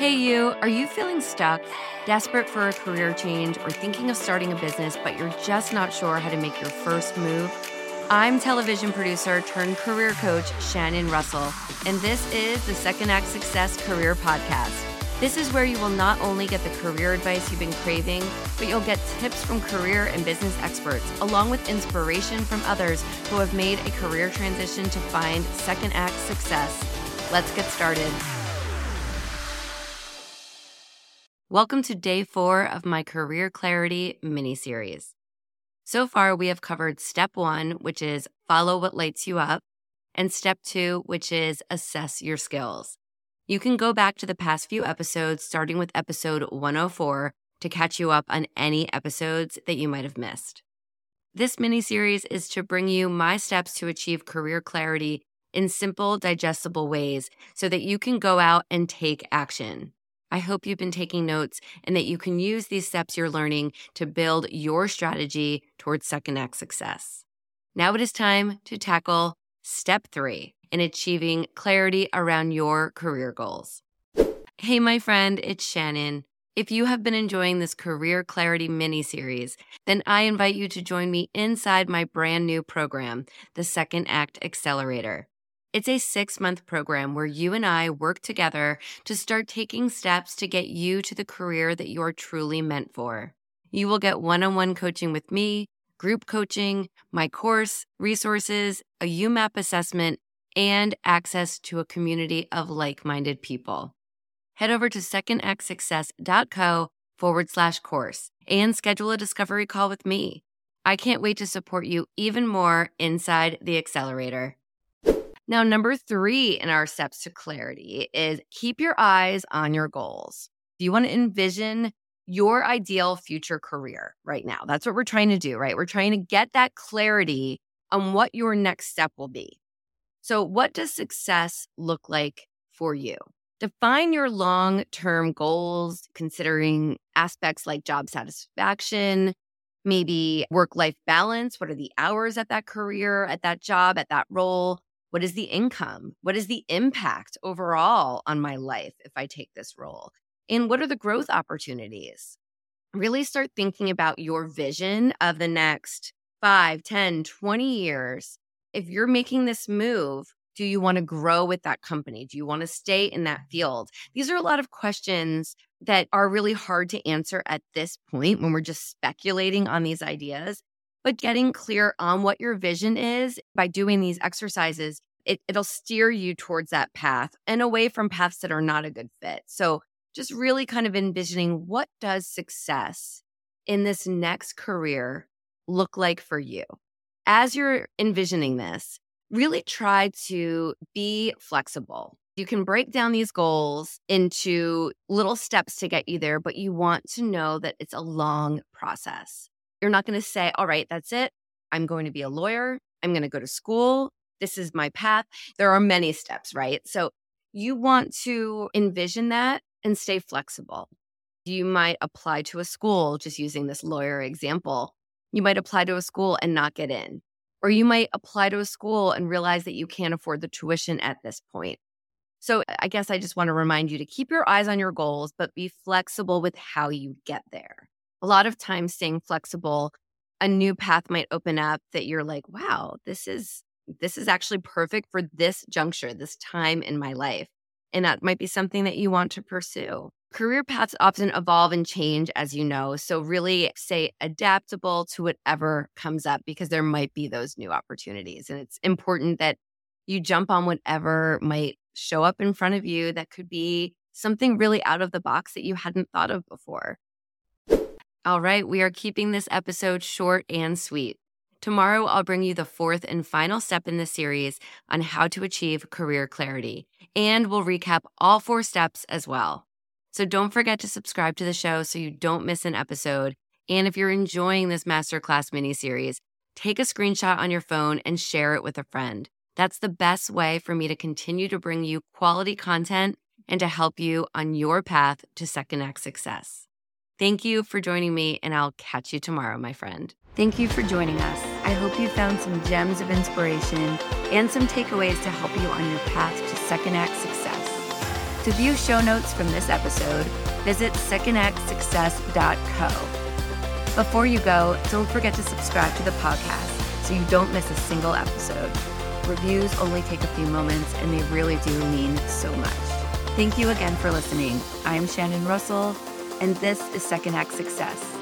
Hey, you, are you feeling stuck, desperate for a career change, or thinking of starting a business, but you're just not sure how to make your first move? I'm television producer turned career coach Shannon Russell, and this is the Second Act Success Career Podcast. This is where you will not only get the career advice you've been craving, but you'll get tips from career and business experts, along with inspiration from others who have made a career transition to find second act success. Let's get started. Welcome to day four of my Career Clarity mini series. So far, we have covered step one, which is follow what lights you up, and step two, which is assess your skills. You can go back to the past few episodes, starting with episode 104, to catch you up on any episodes that you might have missed. This mini series is to bring you my steps to achieve career clarity in simple, digestible ways so that you can go out and take action. I hope you've been taking notes and that you can use these steps you're learning to build your strategy towards second act success. Now it is time to tackle step three in achieving clarity around your career goals. Hey, my friend, it's Shannon. If you have been enjoying this Career Clarity mini series, then I invite you to join me inside my brand new program, the Second Act Accelerator. It's a six month program where you and I work together to start taking steps to get you to the career that you're truly meant for. You will get one on one coaching with me, group coaching, my course, resources, a YouMap assessment, and access to a community of like minded people. Head over to secondactsuccess.co forward slash course and schedule a discovery call with me. I can't wait to support you even more inside the accelerator. Now, number three in our steps to clarity is keep your eyes on your goals. Do you want to envision your ideal future career right now? That's what we're trying to do, right? We're trying to get that clarity on what your next step will be. So, what does success look like for you? Define your long term goals, considering aspects like job satisfaction, maybe work life balance. What are the hours at that career, at that job, at that role? What is the income? What is the impact overall on my life if I take this role? And what are the growth opportunities? Really start thinking about your vision of the next 5, 10, 20 years. If you're making this move, do you want to grow with that company? Do you want to stay in that field? These are a lot of questions that are really hard to answer at this point when we're just speculating on these ideas. But getting clear on what your vision is by doing these exercises, it, it'll steer you towards that path and away from paths that are not a good fit. So just really kind of envisioning what does success in this next career look like for you? As you're envisioning this, really try to be flexible. You can break down these goals into little steps to get you there, but you want to know that it's a long process. You're not going to say, all right, that's it. I'm going to be a lawyer. I'm going to go to school. This is my path. There are many steps, right? So you want to envision that and stay flexible. You might apply to a school, just using this lawyer example. You might apply to a school and not get in. Or you might apply to a school and realize that you can't afford the tuition at this point. So I guess I just want to remind you to keep your eyes on your goals, but be flexible with how you get there a lot of times staying flexible, a new path might open up that you're like, wow, this is this is actually perfect for this juncture, this time in my life. And that might be something that you want to pursue. Career paths often evolve and change, as you know. So, really stay adaptable to whatever comes up because there might be those new opportunities. And it's important that you jump on whatever might show up in front of you that could be something really out of the box that you hadn't thought of before. All right, we are keeping this episode short and sweet. Tomorrow, I'll bring you the fourth and final step in the series on how to achieve career clarity, and we'll recap all four steps as well. So don't forget to subscribe to the show so you don't miss an episode. And if you're enjoying this masterclass mini series, take a screenshot on your phone and share it with a friend. That's the best way for me to continue to bring you quality content and to help you on your path to second act success. Thank you for joining me, and I'll catch you tomorrow, my friend. Thank you for joining us. I hope you found some gems of inspiration and some takeaways to help you on your path to second act success. To view show notes from this episode, visit secondactsuccess.co. Before you go, don't forget to subscribe to the podcast so you don't miss a single episode. Reviews only take a few moments and they really do mean so much. Thank you again for listening. I'm Shannon Russell, and this is Second Act Success